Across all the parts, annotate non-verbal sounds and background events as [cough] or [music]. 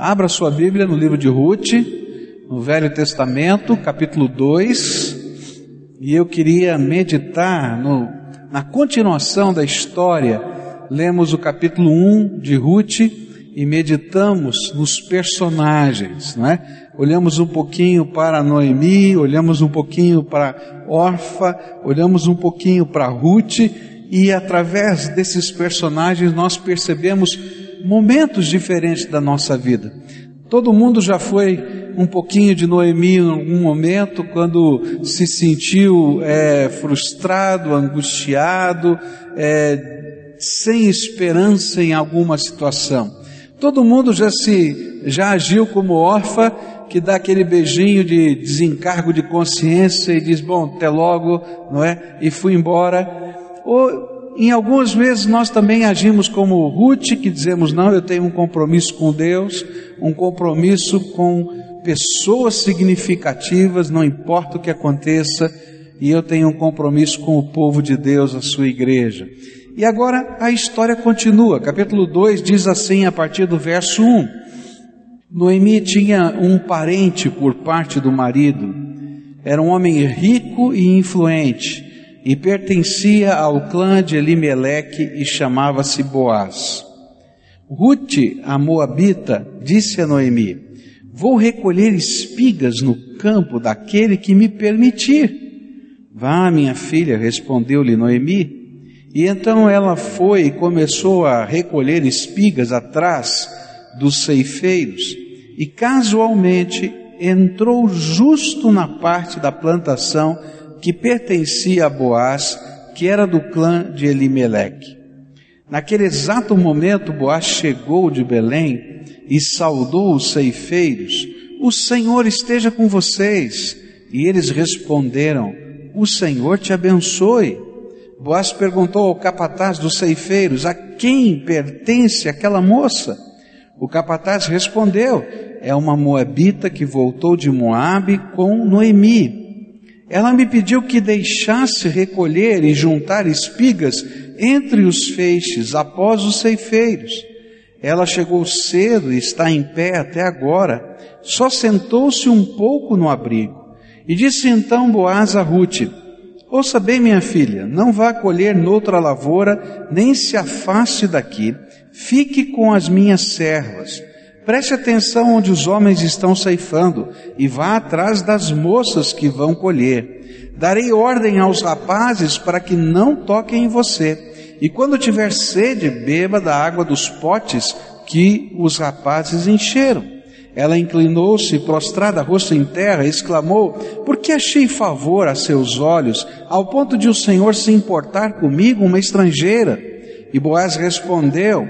abra sua Bíblia no livro de Ruth, no Velho Testamento, capítulo 2, e eu queria meditar no, na continuação da história. Lemos o capítulo 1 de Ruth e meditamos nos personagens, não é? Olhamos um pouquinho para Noemi, olhamos um pouquinho para Orfa, olhamos um pouquinho para Ruth e através desses personagens nós percebemos momentos diferentes da nossa vida. Todo mundo já foi um pouquinho de Noemi em algum momento, quando se sentiu é, frustrado, angustiado, é, sem esperança em alguma situação. Todo mundo já se, já agiu como órfã, que dá aquele beijinho de desencargo de consciência e diz, bom, até logo, não é? E fui embora ou em algumas vezes nós também agimos como Ruth, que dizemos: não, eu tenho um compromisso com Deus, um compromisso com pessoas significativas, não importa o que aconteça, e eu tenho um compromisso com o povo de Deus, a sua igreja. E agora a história continua. Capítulo 2 diz assim, a partir do verso 1. Noemi tinha um parente por parte do marido. Era um homem rico e influente e pertencia ao clã de Elimeleque e chamava-se Boaz. Ruth, a moabita, disse a Noemi: Vou recolher espigas no campo daquele que me permitir. Vá, minha filha, respondeu-lhe Noemi. E então ela foi e começou a recolher espigas atrás dos ceifeiros, e casualmente entrou justo na parte da plantação que pertencia a Boaz, que era do clã de Elimeleque. Naquele exato momento, Boaz chegou de Belém e saudou os ceifeiros: O Senhor esteja com vocês. E eles responderam: O Senhor te abençoe. Boaz perguntou ao capataz dos ceifeiros: A quem pertence aquela moça? O capataz respondeu: É uma moabita que voltou de Moabe com Noemi. Ela me pediu que deixasse recolher e juntar espigas entre os feixes após os ceifeiros. Ela chegou cedo e está em pé até agora. Só sentou-se um pouco no abrigo. E disse então Boaz a Ruth: Ouça bem, minha filha, não vá colher noutra lavoura, nem se afaste daqui. Fique com as minhas servas. Preste atenção onde os homens estão ceifando e vá atrás das moças que vão colher. Darei ordem aos rapazes para que não toquem em você. E quando tiver sede, beba da água dos potes que os rapazes encheram. Ela inclinou-se, prostrada, rosto em terra, e exclamou: Por que achei favor a seus olhos, ao ponto de o Senhor se importar comigo, uma estrangeira? E Boaz respondeu: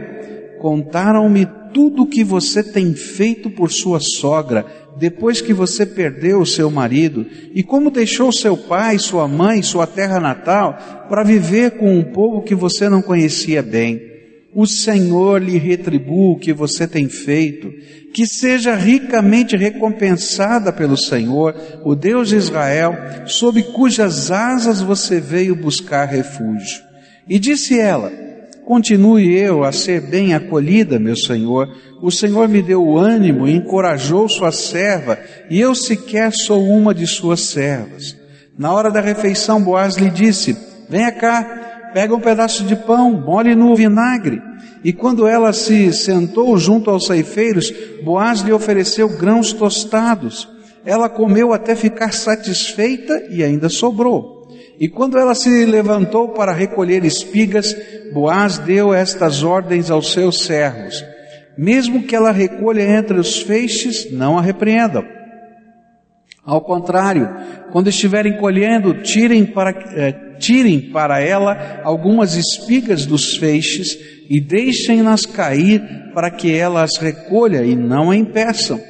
Contaram-me tudo o que você tem feito por sua sogra, depois que você perdeu o seu marido, e como deixou seu pai, sua mãe, sua terra natal, para viver com um povo que você não conhecia bem. O Senhor lhe retribua o que você tem feito, que seja ricamente recompensada pelo Senhor, o Deus de Israel, sob cujas asas você veio buscar refúgio. E disse ela, Continue eu a ser bem acolhida, meu Senhor. O Senhor me deu ânimo e encorajou sua serva, e eu sequer sou uma de suas servas. Na hora da refeição, Boaz lhe disse, venha cá, pega um pedaço de pão, molhe no vinagre. E quando ela se sentou junto aos ceifeiros, Boaz lhe ofereceu grãos tostados. Ela comeu até ficar satisfeita e ainda sobrou. E quando ela se levantou para recolher espigas, Boaz deu estas ordens aos seus servos: mesmo que ela recolha entre os feixes, não a repreendam. Ao contrário, quando estiverem colhendo, tirem para, eh, tirem para ela algumas espigas dos feixes e deixem-nas cair para que ela as recolha e não a impeçam.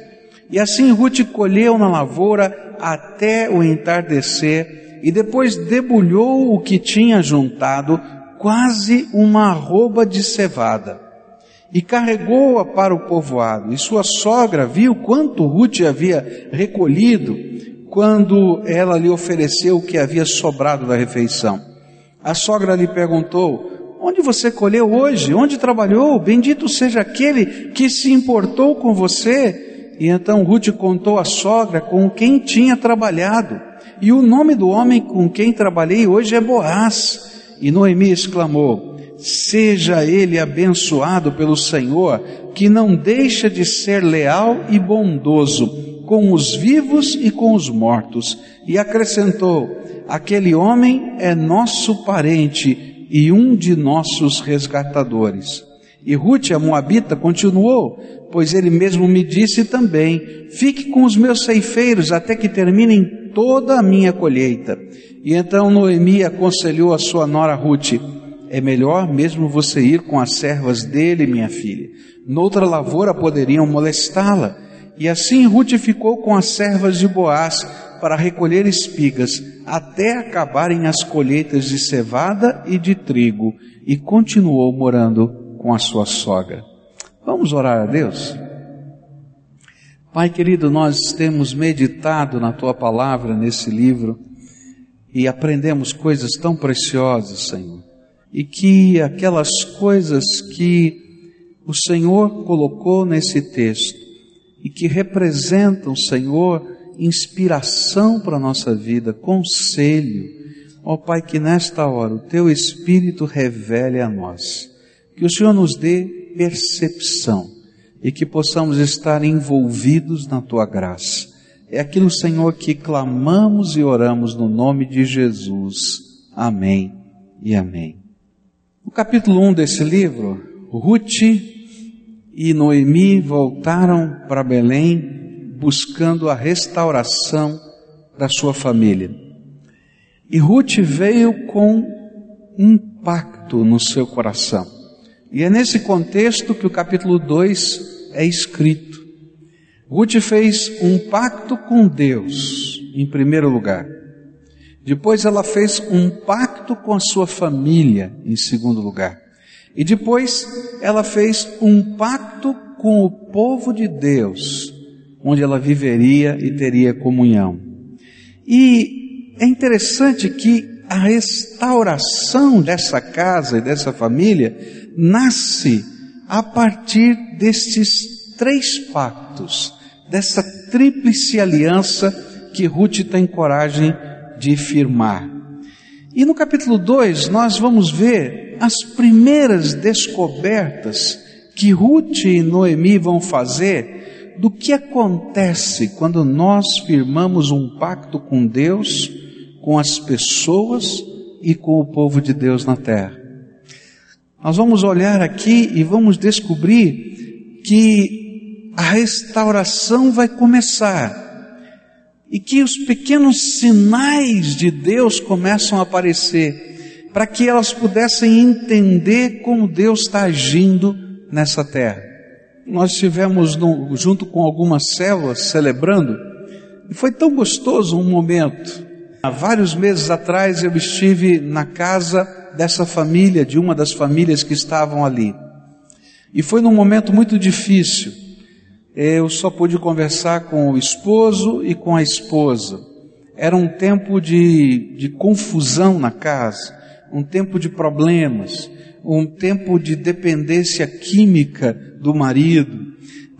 E assim Ruth colheu na lavoura até o entardecer e depois debulhou o que tinha juntado, quase uma arroba de cevada, e carregou-a para o povoado. E sua sogra viu quanto Ruth havia recolhido quando ela lhe ofereceu o que havia sobrado da refeição. A sogra lhe perguntou: Onde você colheu hoje? Onde trabalhou? Bendito seja aquele que se importou com você. E então Ruth contou à sogra com quem tinha trabalhado. E o nome do homem com quem trabalhei hoje é Boaz. E Noemi exclamou: Seja ele abençoado pelo Senhor, que não deixa de ser leal e bondoso com os vivos e com os mortos. E acrescentou: Aquele homem é nosso parente e um de nossos resgatadores. E Ruth, a Moabita, continuou, pois ele mesmo me disse também: Fique com os meus ceifeiros até que terminem toda a minha colheita. E então Noemi aconselhou a sua nora Ruth: É melhor mesmo você ir com as servas dele, minha filha. Noutra lavoura poderiam molestá-la. E assim Ruth ficou com as servas de Boaz para recolher espigas até acabarem as colheitas de cevada e de trigo e continuou morando com a sua sogra. Vamos orar a Deus? Pai querido, nós temos meditado na tua palavra nesse livro e aprendemos coisas tão preciosas, Senhor. E que aquelas coisas que o Senhor colocou nesse texto e que representam, Senhor, inspiração para a nossa vida, conselho. Ó Pai, que nesta hora o Teu Espírito revele a nós, que o Senhor nos dê percepção e que possamos estar envolvidos na Tua graça. É aquilo, Senhor, que clamamos e oramos no nome de Jesus. Amém e amém. No capítulo 1 desse livro, Ruth e Noemi voltaram para Belém buscando a restauração da sua família. E Ruth veio com um pacto no seu coração. E é nesse contexto que o capítulo 2 é escrito. Ruth fez um pacto com Deus, em primeiro lugar. Depois ela fez um pacto com a sua família, em segundo lugar. E depois ela fez um pacto com o povo de Deus, onde ela viveria e teria comunhão. E é interessante que a restauração dessa casa e dessa família nasce a partir destes três pactos, dessa tríplice aliança que Ruth tem coragem de firmar. E no capítulo 2 nós vamos ver as primeiras descobertas que Ruth e Noemi vão fazer do que acontece quando nós firmamos um pacto com Deus, com as pessoas e com o povo de Deus na terra. Nós vamos olhar aqui e vamos descobrir que a restauração vai começar e que os pequenos sinais de Deus começam a aparecer para que elas pudessem entender como Deus está agindo nessa terra nós estivemos no, junto com algumas células celebrando, e foi tão gostoso um momento. Há vários meses atrás eu estive na casa dessa família, de uma das famílias que estavam ali. E foi num momento muito difícil. Eu só pude conversar com o esposo e com a esposa. Era um tempo de, de confusão na casa, um tempo de problemas, um tempo de dependência química do marido.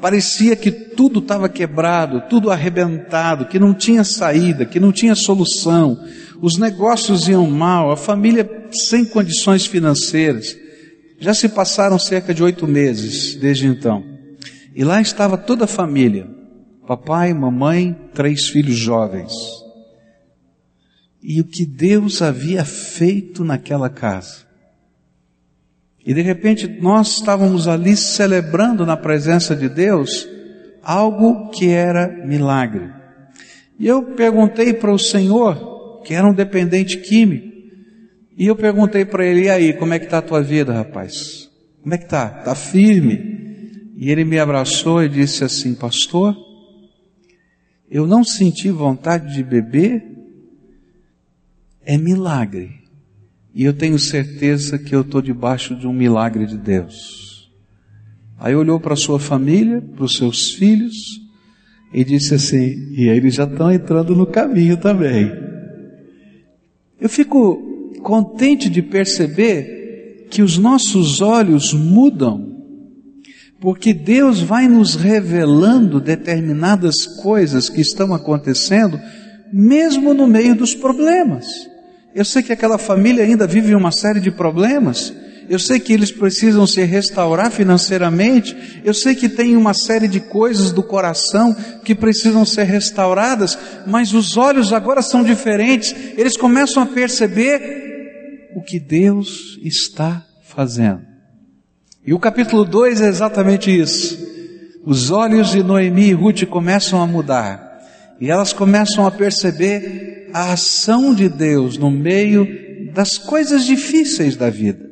Parecia que tudo estava quebrado, tudo arrebentado, que não tinha saída, que não tinha solução. Os negócios iam mal, a família sem condições financeiras. Já se passaram cerca de oito meses desde então. E lá estava toda a família: papai, mamãe, três filhos jovens. E o que Deus havia feito naquela casa e de repente nós estávamos ali celebrando na presença de Deus algo que era milagre. E eu perguntei para o Senhor, que era um dependente químico, e eu perguntei para ele, e aí, como é que está a tua vida, rapaz? Como é que está? Está firme? E ele me abraçou e disse assim, pastor, eu não senti vontade de beber, é milagre. E eu tenho certeza que eu estou debaixo de um milagre de Deus. Aí olhou para sua família, para os seus filhos, e disse assim: e eles já estão entrando no caminho também. Eu fico contente de perceber que os nossos olhos mudam, porque Deus vai nos revelando determinadas coisas que estão acontecendo, mesmo no meio dos problemas. Eu sei que aquela família ainda vive uma série de problemas, eu sei que eles precisam se restaurar financeiramente, eu sei que tem uma série de coisas do coração que precisam ser restauradas, mas os olhos agora são diferentes, eles começam a perceber o que Deus está fazendo. E o capítulo 2 é exatamente isso. Os olhos de Noemi e Ruth começam a mudar, e elas começam a perceber a ação de Deus no meio das coisas difíceis da vida.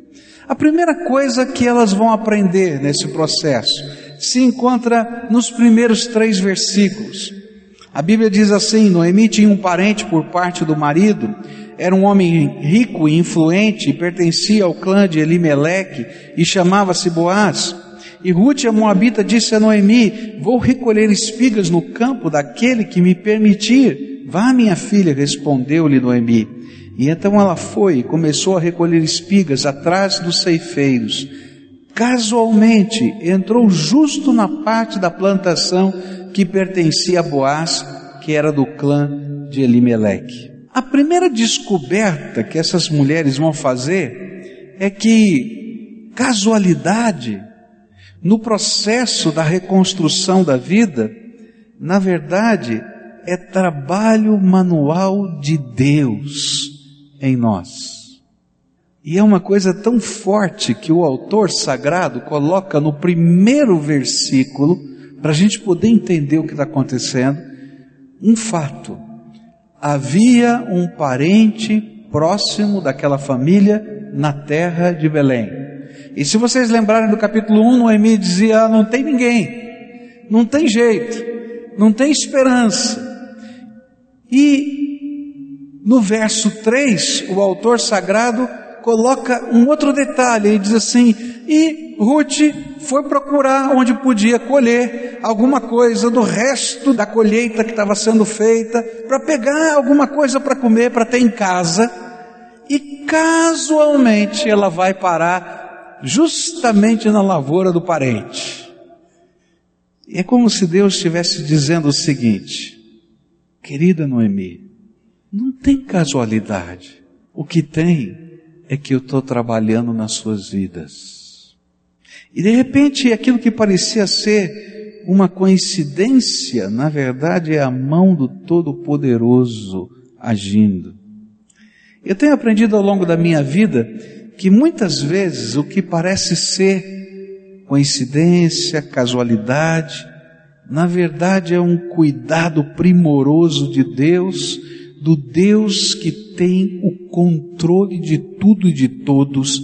A primeira coisa que elas vão aprender nesse processo se encontra nos primeiros três versículos. A Bíblia diz assim: Noemi tinha um parente por parte do marido, era um homem rico e influente, pertencia ao clã de Elimeleque e chamava-se Boaz. E Ruth, a Moabita, disse a Noemi: Vou recolher espigas no campo daquele que me permitir. Vá, minha filha, respondeu-lhe Noemi. E então ela foi e começou a recolher espigas atrás dos ceifeiros. Casualmente entrou justo na parte da plantação que pertencia a Boaz, que era do clã de Elimeleque. A primeira descoberta que essas mulheres vão fazer é que casualidade no processo da reconstrução da vida, na verdade, é trabalho manual de Deus em nós. E é uma coisa tão forte que o autor sagrado coloca no primeiro versículo, para a gente poder entender o que está acontecendo, um fato. Havia um parente próximo daquela família na terra de Belém. E se vocês lembrarem do capítulo 1, Noemi dizia: ah, não tem ninguém, não tem jeito, não tem esperança. E no verso 3, o autor sagrado coloca um outro detalhe e diz assim: E Ruth foi procurar onde podia colher alguma coisa do resto da colheita que estava sendo feita, para pegar alguma coisa para comer, para ter em casa, e casualmente ela vai parar justamente na lavoura do parente. E é como se Deus estivesse dizendo o seguinte: Querida Noemi, não tem casualidade. O que tem é que eu estou trabalhando nas suas vidas. E de repente aquilo que parecia ser uma coincidência, na verdade é a mão do Todo-Poderoso agindo. Eu tenho aprendido ao longo da minha vida que muitas vezes o que parece ser coincidência, casualidade, na verdade é um cuidado primoroso de Deus do Deus que tem o controle de tudo e de todos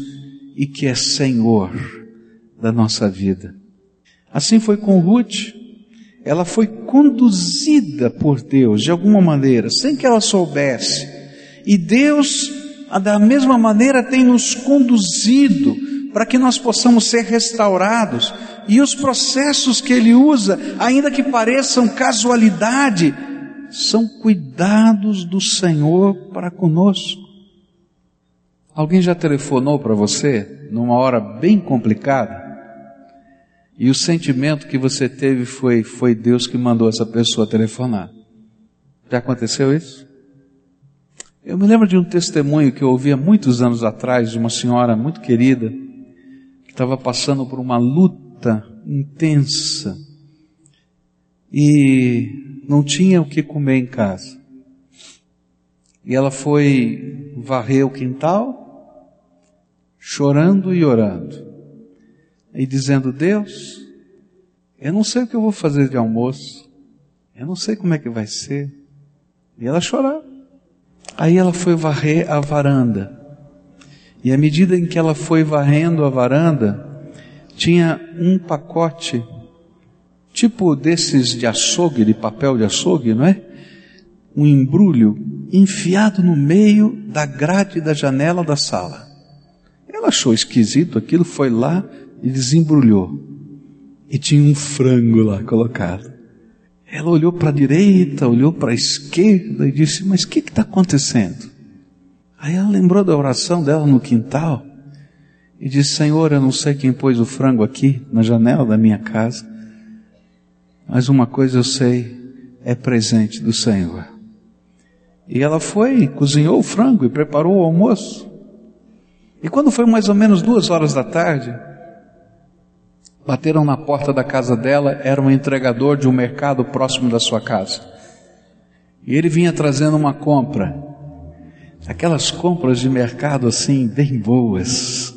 e que é Senhor da nossa vida. Assim foi com Ruth. Ela foi conduzida por Deus de alguma maneira, sem que ela soubesse. E Deus, da mesma maneira, tem nos conduzido para que nós possamos ser restaurados. E os processos que Ele usa, ainda que pareçam casualidade, são cuidados do Senhor para conosco. Alguém já telefonou para você numa hora bem complicada? E o sentimento que você teve foi, foi Deus que mandou essa pessoa telefonar. Já aconteceu isso? Eu me lembro de um testemunho que eu ouvi há muitos anos atrás de uma senhora muito querida que estava passando por uma luta intensa. E não tinha o que comer em casa. E ela foi varrer o quintal, chorando e orando, e dizendo: Deus, eu não sei o que eu vou fazer de almoço, eu não sei como é que vai ser. E ela chorava. Aí ela foi varrer a varanda. E à medida em que ela foi varrendo a varanda, tinha um pacote tipo desses de açougue, de papel de açougue, não é? Um embrulho enfiado no meio da grade da janela da sala. Ela achou esquisito aquilo, foi lá e desembrulhou. E tinha um frango lá colocado. Ela olhou para a direita, olhou para a esquerda e disse: Mas o que está acontecendo? Aí ela lembrou da oração dela no quintal e disse: Senhor, eu não sei quem pôs o frango aqui na janela da minha casa, mas uma coisa eu sei, é presente do Senhor. E ela foi, cozinhou o frango e preparou o almoço. E quando foi mais ou menos duas horas da tarde, bateram na porta da casa dela, era um entregador de um mercado próximo da sua casa. E ele vinha trazendo uma compra, aquelas compras de mercado assim, bem boas.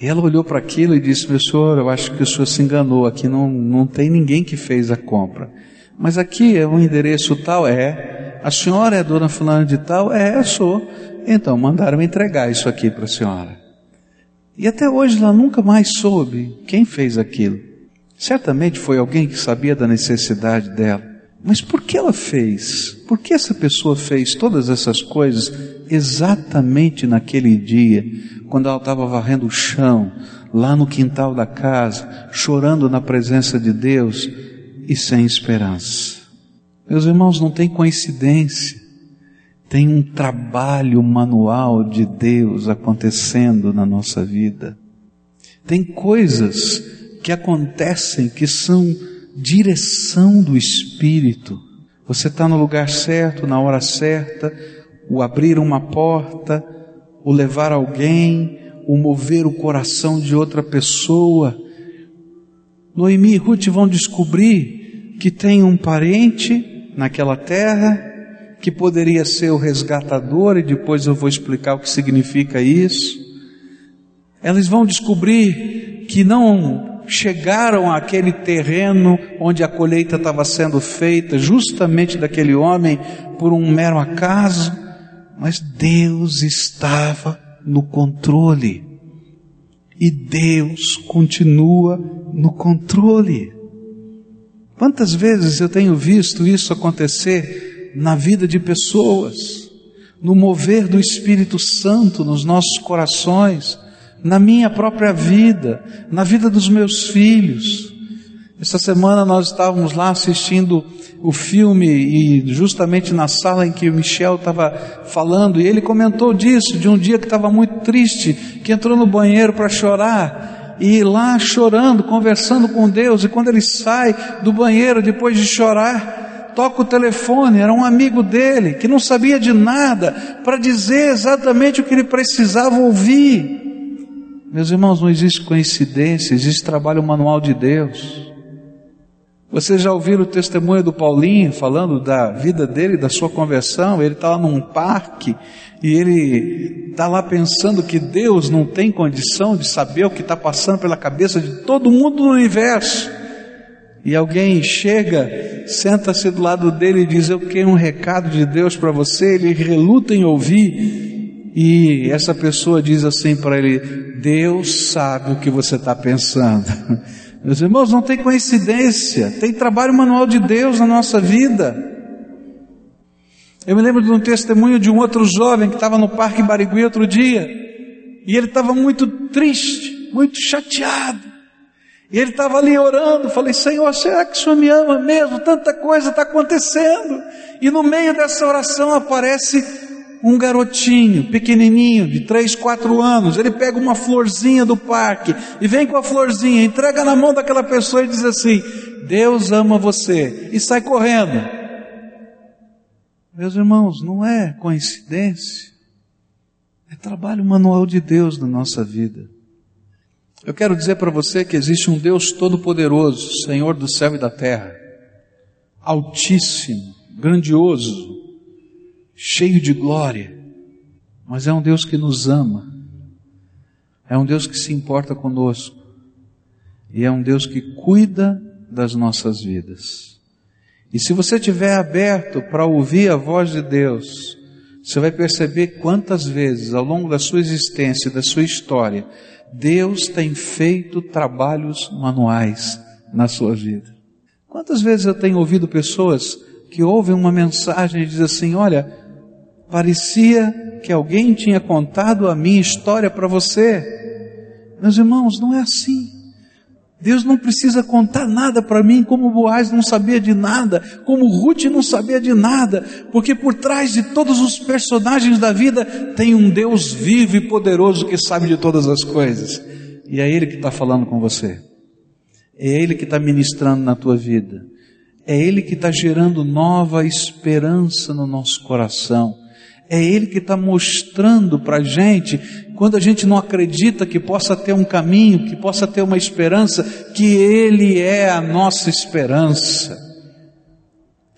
E ela olhou para aquilo e disse: Meu senhor, eu acho que o senhor se enganou, aqui não, não tem ninguém que fez a compra. Mas aqui é um endereço tal, é. A senhora é dona fulana de tal? É, eu sou. Então mandaram entregar isso aqui para a senhora. E até hoje ela nunca mais soube quem fez aquilo. Certamente foi alguém que sabia da necessidade dela. Mas por que ela fez? Por que essa pessoa fez todas essas coisas exatamente naquele dia, quando ela estava varrendo o chão, lá no quintal da casa, chorando na presença de Deus e sem esperança? Meus irmãos, não tem coincidência. Tem um trabalho manual de Deus acontecendo na nossa vida. Tem coisas que acontecem que são direção do Espírito. Você está no lugar certo, na hora certa, o abrir uma porta, o levar alguém, o mover o coração de outra pessoa. Noemi e Ruth vão descobrir que tem um parente naquela terra que poderia ser o resgatador, e depois eu vou explicar o que significa isso. Elas vão descobrir que não chegaram àquele terreno onde a colheita estava sendo feita, justamente daquele homem, por um mero acaso, mas Deus estava no controle. E Deus continua no controle. Quantas vezes eu tenho visto isso acontecer na vida de pessoas, no mover do Espírito Santo nos nossos corações, na minha própria vida, na vida dos meus filhos. Essa semana nós estávamos lá assistindo o filme e justamente na sala em que o Michel estava falando, e ele comentou disso, de um dia que estava muito triste, que entrou no banheiro para chorar, e lá chorando, conversando com Deus, e quando ele sai do banheiro depois de chorar, toca o telefone, era um amigo dele, que não sabia de nada, para dizer exatamente o que ele precisava ouvir. Meus irmãos, não existe coincidência, existe trabalho manual de Deus. Vocês já ouviram o testemunho do Paulinho falando da vida dele, da sua conversão? Ele está lá num parque e ele está lá pensando que Deus não tem condição de saber o que está passando pela cabeça de todo mundo no universo. E alguém chega, senta-se do lado dele e diz: Eu quero um recado de Deus para você. Ele reluta em ouvir e essa pessoa diz assim para ele: Deus sabe o que você está pensando. [laughs] Meus irmãos, não tem coincidência, tem trabalho manual de Deus na nossa vida. Eu me lembro de um testemunho de um outro jovem que estava no Parque Barigui outro dia, e ele estava muito triste, muito chateado. E ele estava ali orando, falei, Senhor, será que o Senhor me ama mesmo? Tanta coisa está acontecendo. E no meio dessa oração aparece um garotinho pequenininho de 3, 4 anos, ele pega uma florzinha do parque e vem com a florzinha, entrega na mão daquela pessoa e diz assim: Deus ama você, e sai correndo. Meus irmãos, não é coincidência, é trabalho manual de Deus na nossa vida. Eu quero dizer para você que existe um Deus todo-poderoso, Senhor do céu e da terra, altíssimo, grandioso, cheio de glória, mas é um Deus que nos ama, é um Deus que se importa conosco, e é um Deus que cuida das nossas vidas. E se você estiver aberto para ouvir a voz de Deus, você vai perceber quantas vezes ao longo da sua existência, da sua história, Deus tem feito trabalhos manuais na sua vida. Quantas vezes eu tenho ouvido pessoas que ouvem uma mensagem e dizem assim: Olha, Parecia que alguém tinha contado a minha história para você. Meus irmãos, não é assim. Deus não precisa contar nada para mim, como Boaz não sabia de nada, como Ruth não sabia de nada, porque por trás de todos os personagens da vida tem um Deus vivo e poderoso que sabe de todas as coisas. E é Ele que está falando com você. É Ele que está ministrando na tua vida. É Ele que está gerando nova esperança no nosso coração. É Ele que está mostrando para a gente, quando a gente não acredita que possa ter um caminho, que possa ter uma esperança, que Ele é a nossa esperança.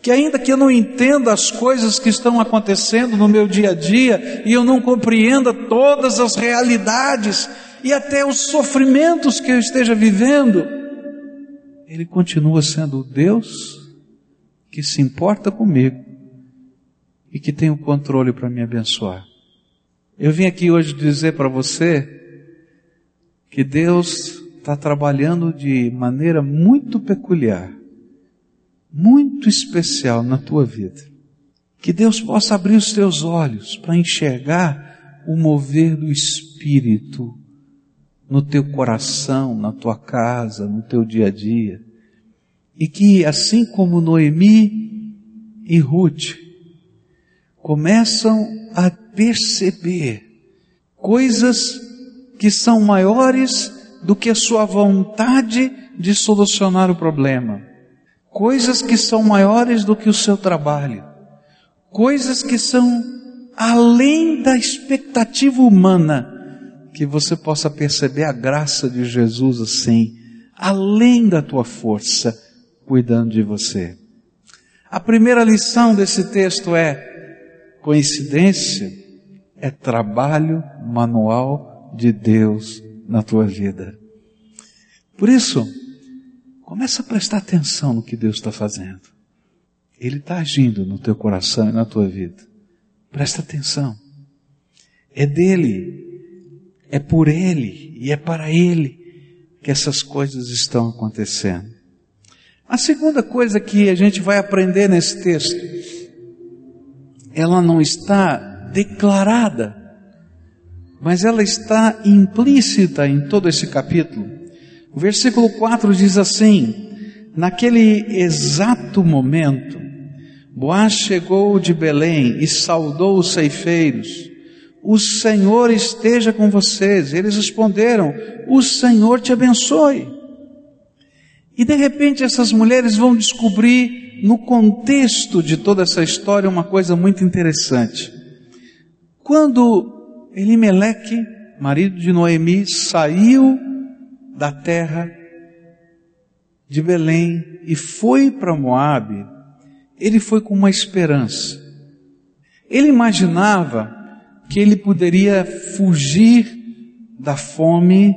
Que ainda que eu não entenda as coisas que estão acontecendo no meu dia a dia, e eu não compreenda todas as realidades, e até os sofrimentos que eu esteja vivendo, Ele continua sendo o Deus que se importa comigo e que tem o controle para me abençoar. Eu vim aqui hoje dizer para você que Deus está trabalhando de maneira muito peculiar, muito especial na tua vida. Que Deus possa abrir os teus olhos para enxergar o mover do Espírito no teu coração, na tua casa, no teu dia a dia. E que assim como Noemi e Ruth, começam a perceber coisas que são maiores do que a sua vontade de solucionar o problema, coisas que são maiores do que o seu trabalho, coisas que são além da expectativa humana, que você possa perceber a graça de Jesus assim, além da tua força, cuidando de você. A primeira lição desse texto é: Coincidência é trabalho manual de Deus na tua vida. Por isso, começa a prestar atenção no que Deus está fazendo. Ele está agindo no teu coração e na tua vida. Presta atenção. É dele, é por ele e é para ele que essas coisas estão acontecendo. A segunda coisa que a gente vai aprender nesse texto ela não está declarada, mas ela está implícita em todo esse capítulo. O versículo 4 diz assim: Naquele exato momento, Boaz chegou de Belém e saudou os ceifeiros. O Senhor esteja com vocês. Eles responderam: O Senhor te abençoe. E de repente essas mulheres vão descobrir no contexto de toda essa história, uma coisa muito interessante. Quando Elimeleque, marido de Noemi, saiu da terra de Belém e foi para Moabe, ele foi com uma esperança. Ele imaginava que ele poderia fugir da fome,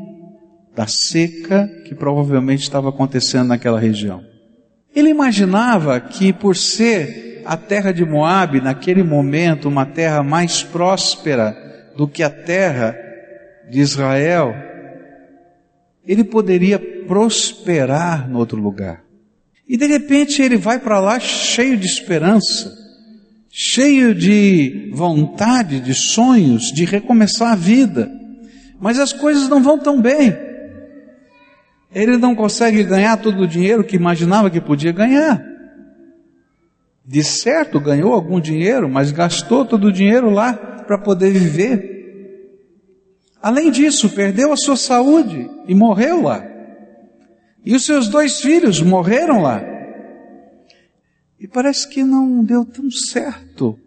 da seca que provavelmente estava acontecendo naquela região. Ele imaginava que por ser a terra de Moabe, naquele momento, uma terra mais próspera do que a terra de Israel, ele poderia prosperar no outro lugar. E de repente ele vai para lá cheio de esperança, cheio de vontade, de sonhos, de recomeçar a vida. Mas as coisas não vão tão bem. Ele não consegue ganhar todo o dinheiro que imaginava que podia ganhar. De certo, ganhou algum dinheiro, mas gastou todo o dinheiro lá para poder viver. Além disso, perdeu a sua saúde e morreu lá. E os seus dois filhos morreram lá. E parece que não deu tão certo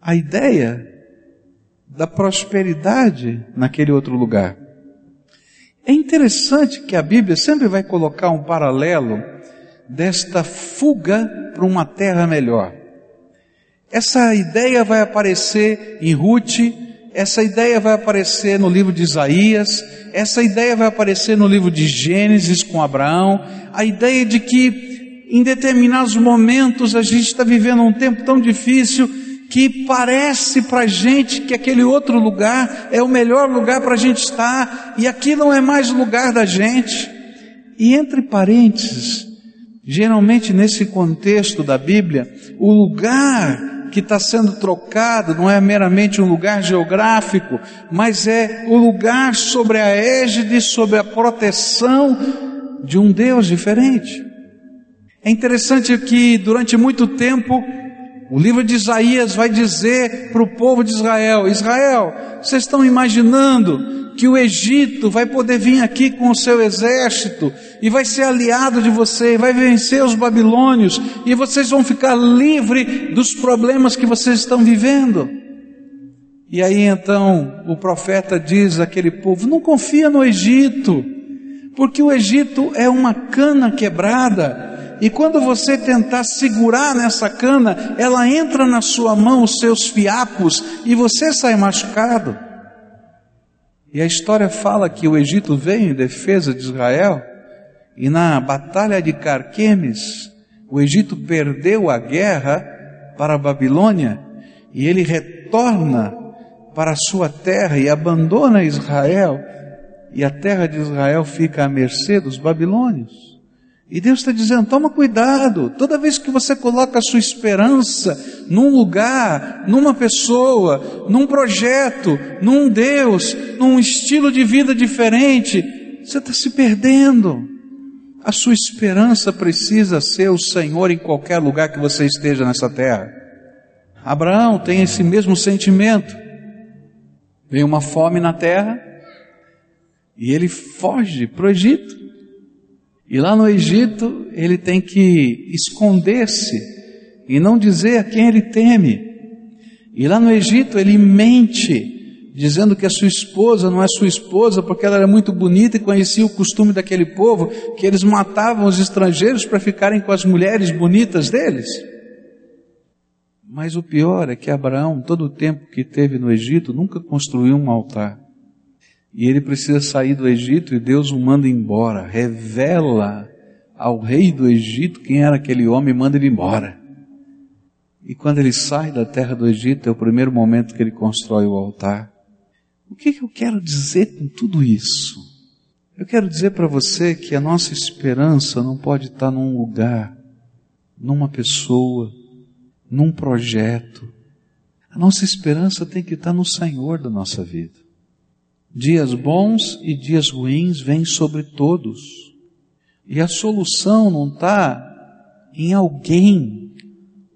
a ideia da prosperidade naquele outro lugar. É interessante que a Bíblia sempre vai colocar um paralelo desta fuga para uma terra melhor. Essa ideia vai aparecer em Ruth, essa ideia vai aparecer no livro de Isaías, essa ideia vai aparecer no livro de Gênesis com Abraão, a ideia de que em determinados momentos a gente está vivendo um tempo tão difícil que parece para a gente que aquele outro lugar é o melhor lugar para a gente estar e aqui não é mais o lugar da gente. E entre parênteses, geralmente nesse contexto da Bíblia, o lugar que está sendo trocado não é meramente um lugar geográfico, mas é o lugar sobre a égide, sobre a proteção de um Deus diferente. É interessante que durante muito tempo o livro de Isaías vai dizer para o povo de Israel: Israel, vocês estão imaginando que o Egito vai poder vir aqui com o seu exército e vai ser aliado de você, vai vencer os babilônios e vocês vão ficar livres dos problemas que vocês estão vivendo. E aí então o profeta diz àquele povo: não confia no Egito, porque o Egito é uma cana quebrada e quando você tentar segurar nessa cana, ela entra na sua mão, os seus fiapos, e você sai machucado. E a história fala que o Egito veio em defesa de Israel, e na batalha de Carquemes, o Egito perdeu a guerra para a Babilônia, e ele retorna para a sua terra e abandona Israel, e a terra de Israel fica à mercê dos babilônios. E Deus está dizendo: toma cuidado, toda vez que você coloca a sua esperança num lugar, numa pessoa, num projeto, num Deus, num estilo de vida diferente, você está se perdendo. A sua esperança precisa ser o Senhor em qualquer lugar que você esteja nessa terra. Abraão tem esse mesmo sentimento. Vem uma fome na terra e ele foge para o Egito. E lá no Egito, ele tem que esconder-se e não dizer a quem ele teme. E lá no Egito, ele mente, dizendo que a sua esposa não é sua esposa porque ela era muito bonita e conhecia o costume daquele povo, que eles matavam os estrangeiros para ficarem com as mulheres bonitas deles. Mas o pior é que Abraão, todo o tempo que teve no Egito, nunca construiu um altar. E ele precisa sair do Egito e Deus o manda embora. Revela ao rei do Egito quem era aquele homem e manda ele embora. E quando ele sai da terra do Egito, é o primeiro momento que ele constrói o altar. O que, que eu quero dizer com tudo isso? Eu quero dizer para você que a nossa esperança não pode estar num lugar, numa pessoa, num projeto. A nossa esperança tem que estar no Senhor da nossa vida. Dias bons e dias ruins vêm sobre todos. E a solução não está em alguém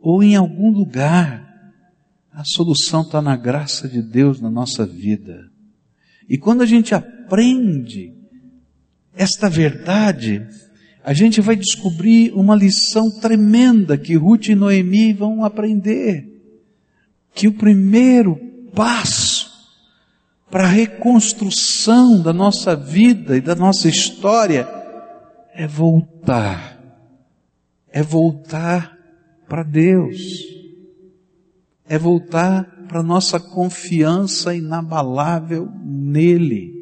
ou em algum lugar. A solução está na graça de Deus na nossa vida. E quando a gente aprende esta verdade, a gente vai descobrir uma lição tremenda que Ruth e Noemi vão aprender. Que o primeiro passo para a reconstrução da nossa vida e da nossa história é voltar. É voltar para Deus. É voltar para nossa confiança inabalável nele.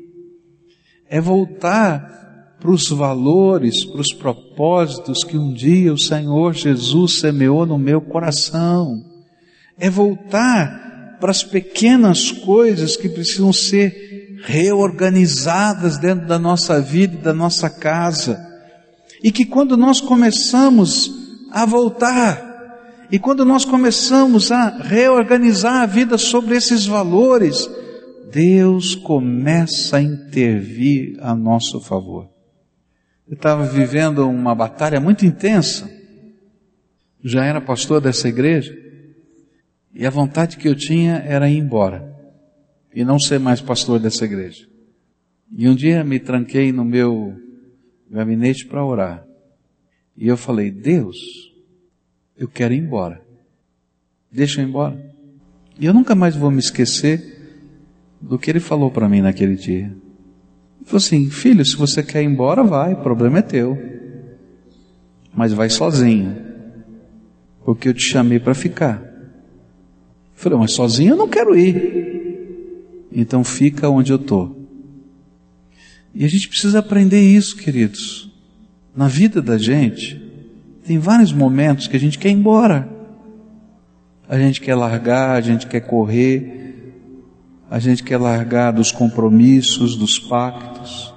É voltar para os valores, para os propósitos que um dia o Senhor Jesus semeou no meu coração. É voltar para as pequenas coisas que precisam ser reorganizadas dentro da nossa vida da nossa casa. E que quando nós começamos a voltar, e quando nós começamos a reorganizar a vida sobre esses valores, Deus começa a intervir a nosso favor. Eu estava vivendo uma batalha muito intensa, já era pastor dessa igreja, e a vontade que eu tinha era ir embora e não ser mais pastor dessa igreja. E um dia me tranquei no meu gabinete para orar. E eu falei: Deus, eu quero ir embora. Deixa eu ir embora. E eu nunca mais vou me esquecer do que ele falou para mim naquele dia. Ele falou assim: Filho, se você quer ir embora, vai, o problema é teu. Mas vai sozinho. Porque eu te chamei para ficar. Falei, mas sozinho eu não quero ir. Então fica onde eu estou. E a gente precisa aprender isso, queridos. Na vida da gente, tem vários momentos que a gente quer ir embora. A gente quer largar, a gente quer correr, a gente quer largar dos compromissos, dos pactos,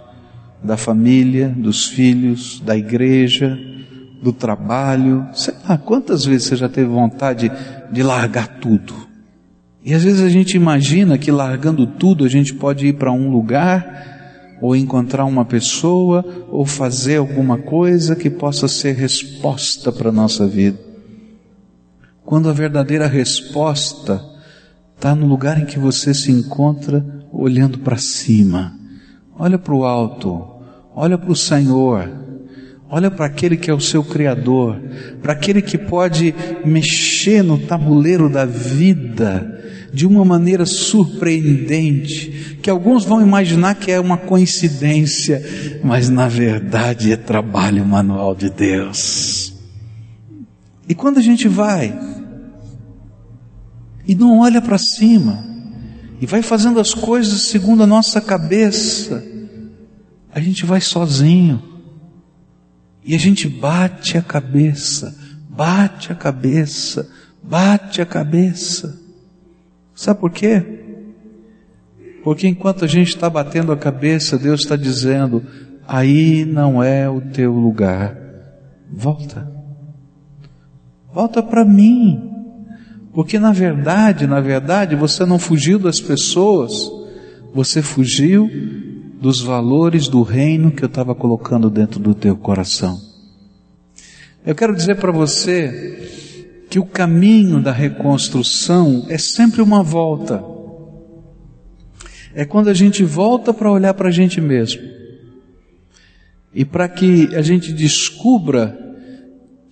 da família, dos filhos, da igreja, do trabalho. Sei lá, quantas vezes você já teve vontade de largar tudo? E às vezes a gente imagina que largando tudo a gente pode ir para um lugar ou encontrar uma pessoa, ou fazer alguma coisa que possa ser resposta para a nossa vida. Quando a verdadeira resposta está no lugar em que você se encontra olhando para cima. Olha para o alto, olha para o Senhor, olha para aquele que é o seu Criador, para aquele que pode mexer no tabuleiro da vida de uma maneira surpreendente, que alguns vão imaginar que é uma coincidência, mas na verdade é trabalho manual de Deus. E quando a gente vai e não olha para cima e vai fazendo as coisas segundo a nossa cabeça, a gente vai sozinho e a gente bate a cabeça, bate a cabeça, bate a cabeça. Sabe por quê? Porque enquanto a gente está batendo a cabeça, Deus está dizendo: aí não é o teu lugar. Volta. Volta para mim. Porque na verdade, na verdade, você não fugiu das pessoas, você fugiu dos valores do reino que eu estava colocando dentro do teu coração. Eu quero dizer para você que o caminho da reconstrução é sempre uma volta. É quando a gente volta para olhar para a gente mesmo. E para que a gente descubra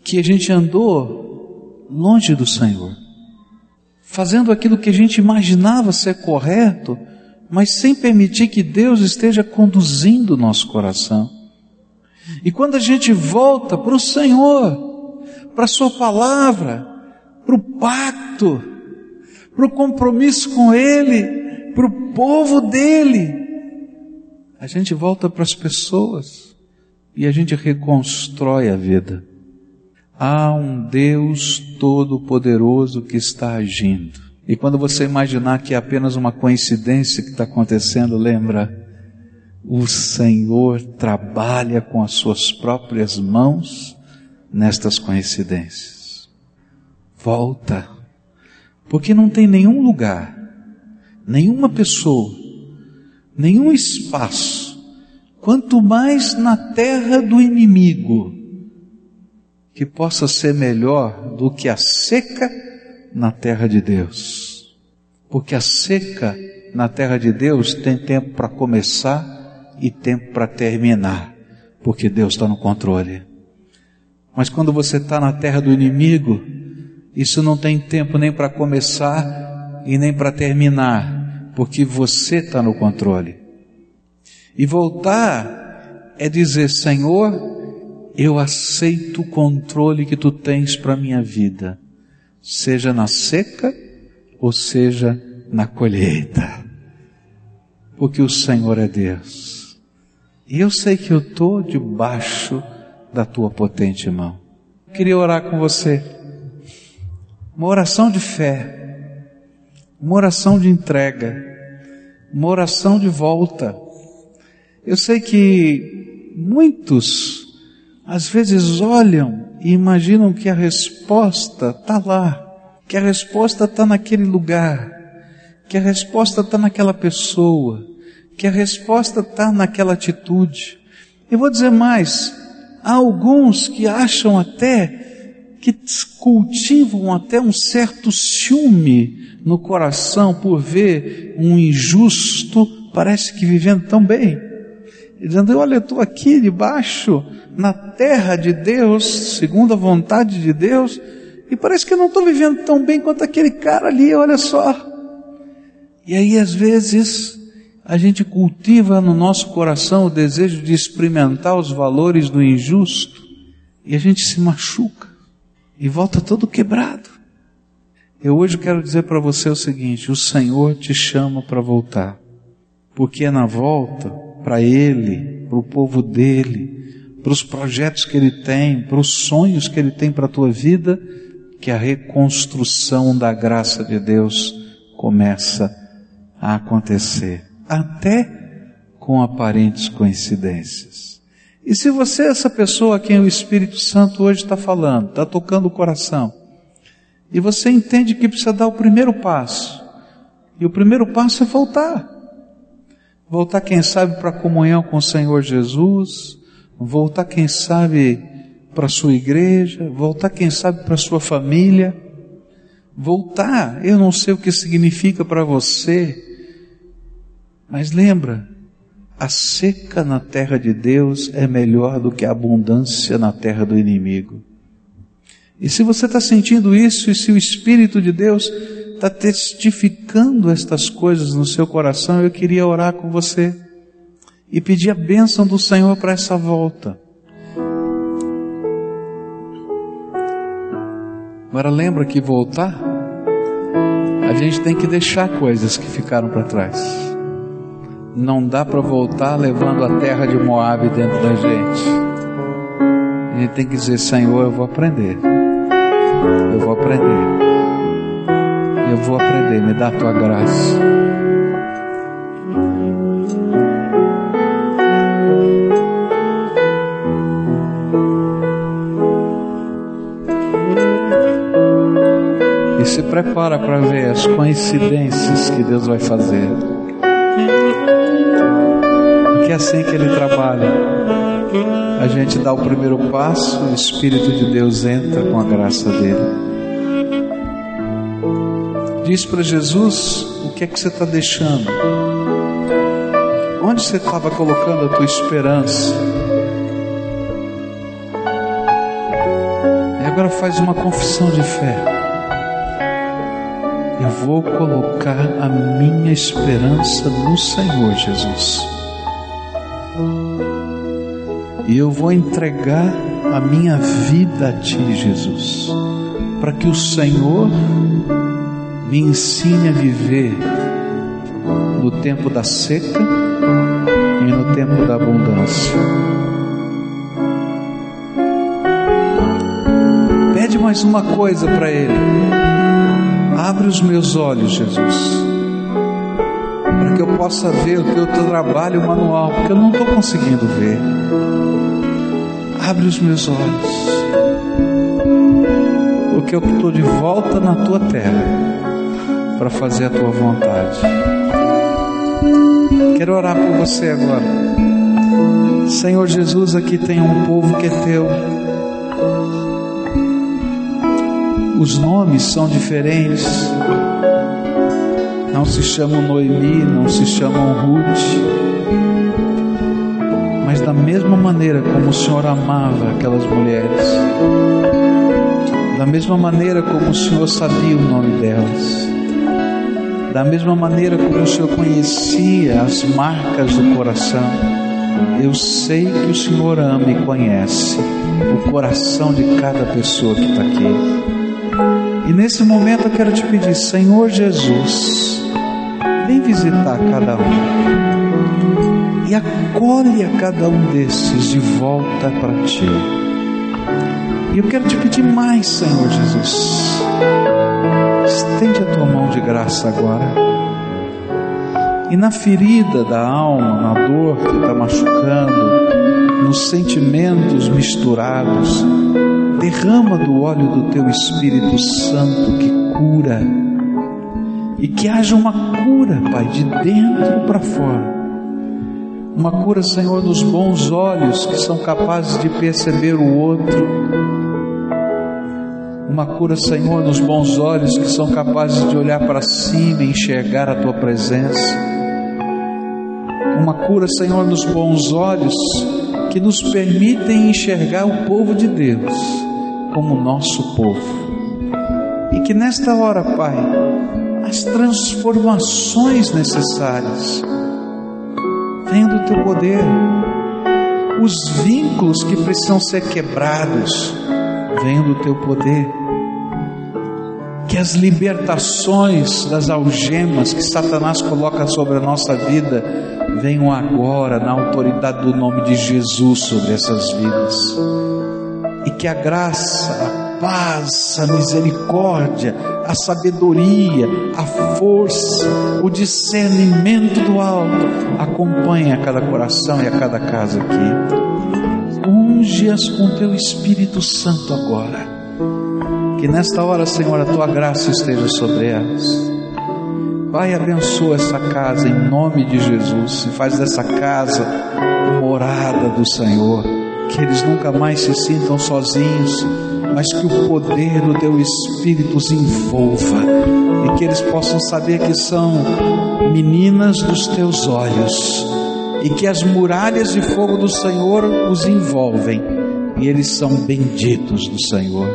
que a gente andou longe do Senhor. Fazendo aquilo que a gente imaginava ser correto, mas sem permitir que Deus esteja conduzindo o nosso coração. E quando a gente volta para o Senhor, para a Sua palavra, para o pacto, para o compromisso com Ele, para o povo dele. A gente volta para as pessoas e a gente reconstrói a vida. Há um Deus todo-poderoso que está agindo. E quando você imaginar que é apenas uma coincidência que está acontecendo, lembra, o Senhor trabalha com as suas próprias mãos nestas coincidências. Volta, porque não tem nenhum lugar, nenhuma pessoa, nenhum espaço, quanto mais na terra do inimigo, que possa ser melhor do que a seca na terra de Deus. Porque a seca na terra de Deus tem tempo para começar e tempo para terminar, porque Deus está no controle. Mas quando você está na terra do inimigo, isso não tem tempo nem para começar e nem para terminar, porque você está no controle. E voltar é dizer: Senhor, eu aceito o controle que tu tens para a minha vida, seja na seca ou seja na colheita, porque o Senhor é Deus. E eu sei que eu estou debaixo da tua potente mão. Queria orar com você. Uma oração de fé, uma oração de entrega, uma oração de volta. Eu sei que muitos às vezes olham e imaginam que a resposta está lá, que a resposta está naquele lugar, que a resposta está naquela pessoa, que a resposta está naquela atitude. Eu vou dizer mais, Há alguns que acham até que cultivam até um certo ciúme no coração por ver um injusto, parece que vivendo tão bem. Dizendo, olha, eu estou aqui debaixo, na terra de Deus, segundo a vontade de Deus, e parece que eu não estou vivendo tão bem quanto aquele cara ali, olha só. E aí, às vezes, a gente cultiva no nosso coração o desejo de experimentar os valores do injusto e a gente se machuca e volta todo quebrado. Eu hoje quero dizer para você o seguinte: o Senhor te chama para voltar, porque é na volta para Ele, para o povo dele, para os projetos que Ele tem, para os sonhos que Ele tem para a tua vida, que a reconstrução da graça de Deus começa a acontecer até com aparentes coincidências. E se você é essa pessoa a quem o Espírito Santo hoje está falando, está tocando o coração, e você entende que precisa dar o primeiro passo, e o primeiro passo é voltar. voltar, quem sabe, para a comunhão com o Senhor Jesus, voltar, quem sabe, para a sua igreja, voltar, quem sabe, para a sua família. Voltar, eu não sei o que significa para você, mas lembra, a seca na terra de Deus é melhor do que a abundância na terra do inimigo. E se você está sentindo isso, e se o Espírito de Deus está testificando estas coisas no seu coração, eu queria orar com você e pedir a bênção do Senhor para essa volta. Agora lembra que voltar, a gente tem que deixar coisas que ficaram para trás. Não dá para voltar levando a terra de Moab dentro da gente. A gente tem que dizer, Senhor, eu vou aprender. Eu vou aprender. Eu vou aprender, me dá a tua graça. E se prepara para ver as coincidências que Deus vai fazer assim que ele trabalha. A gente dá o primeiro passo, o Espírito de Deus entra com a graça dele. Diz para Jesus o que é que você está deixando. Onde você estava colocando a tua esperança? E agora faz uma confissão de fé. Eu vou colocar a minha esperança no Senhor Jesus e eu vou entregar a minha vida a Ti, Jesus, para que o Senhor me ensine a viver no tempo da seca e no tempo da abundância. Pede mais uma coisa para Ele. Abre os meus olhos, Jesus, para que eu possa ver o teu, teu trabalho manual, porque eu não estou conseguindo ver. Abre os meus olhos, porque eu estou de volta na tua terra para fazer a tua vontade. Quero orar por você agora. Senhor Jesus, aqui tem um povo que é teu. Os nomes são diferentes. Não se chamam Noemi, não se chamam Ruth da mesma maneira como o Senhor amava aquelas mulheres, da mesma maneira como o Senhor sabia o nome delas, da mesma maneira como o Senhor conhecia as marcas do coração, eu sei que o Senhor ama e conhece o coração de cada pessoa que está aqui. E nesse momento eu quero te pedir, Senhor Jesus, vem visitar cada um e acolhe a cada um desses de volta para ti. E eu quero te pedir mais, Senhor Jesus. Estende a tua mão de graça agora. E na ferida da alma, na dor que está machucando, nos sentimentos misturados, derrama do óleo do teu Espírito Santo que cura. E que haja uma cura, Pai, de dentro para fora uma cura, Senhor, nos bons olhos que são capazes de perceber o outro. Uma cura, Senhor, nos bons olhos que são capazes de olhar para cima e enxergar a tua presença. Uma cura, Senhor, nos bons olhos que nos permitem enxergar o povo de Deus como nosso povo. E que nesta hora, Pai, as transformações necessárias vem do teu poder. Os vínculos que precisam ser quebrados vêm do teu poder. Que as libertações das algemas que Satanás coloca sobre a nossa vida venham agora na autoridade do nome de Jesus sobre essas vidas. E que a graça, paz, a misericórdia, a sabedoria, a força, o discernimento do alto acompanhe a cada coração e a cada casa aqui. Unge-as com teu Espírito Santo agora. Que nesta hora, Senhor, a tua graça esteja sobre elas. Pai, abençoa essa casa em nome de Jesus e faz dessa casa morada do Senhor. Que eles nunca mais se sintam sozinhos, mas que o poder do Teu Espírito os envolva e que eles possam saber que são meninas dos Teus olhos e que as muralhas de fogo do Senhor os envolvem e eles são benditos do Senhor.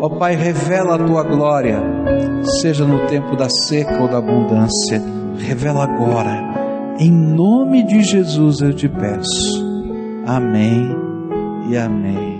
Ó Pai, revela a tua glória, seja no tempo da seca ou da abundância, revela agora. Em nome de Jesus eu te peço. Amém e amém.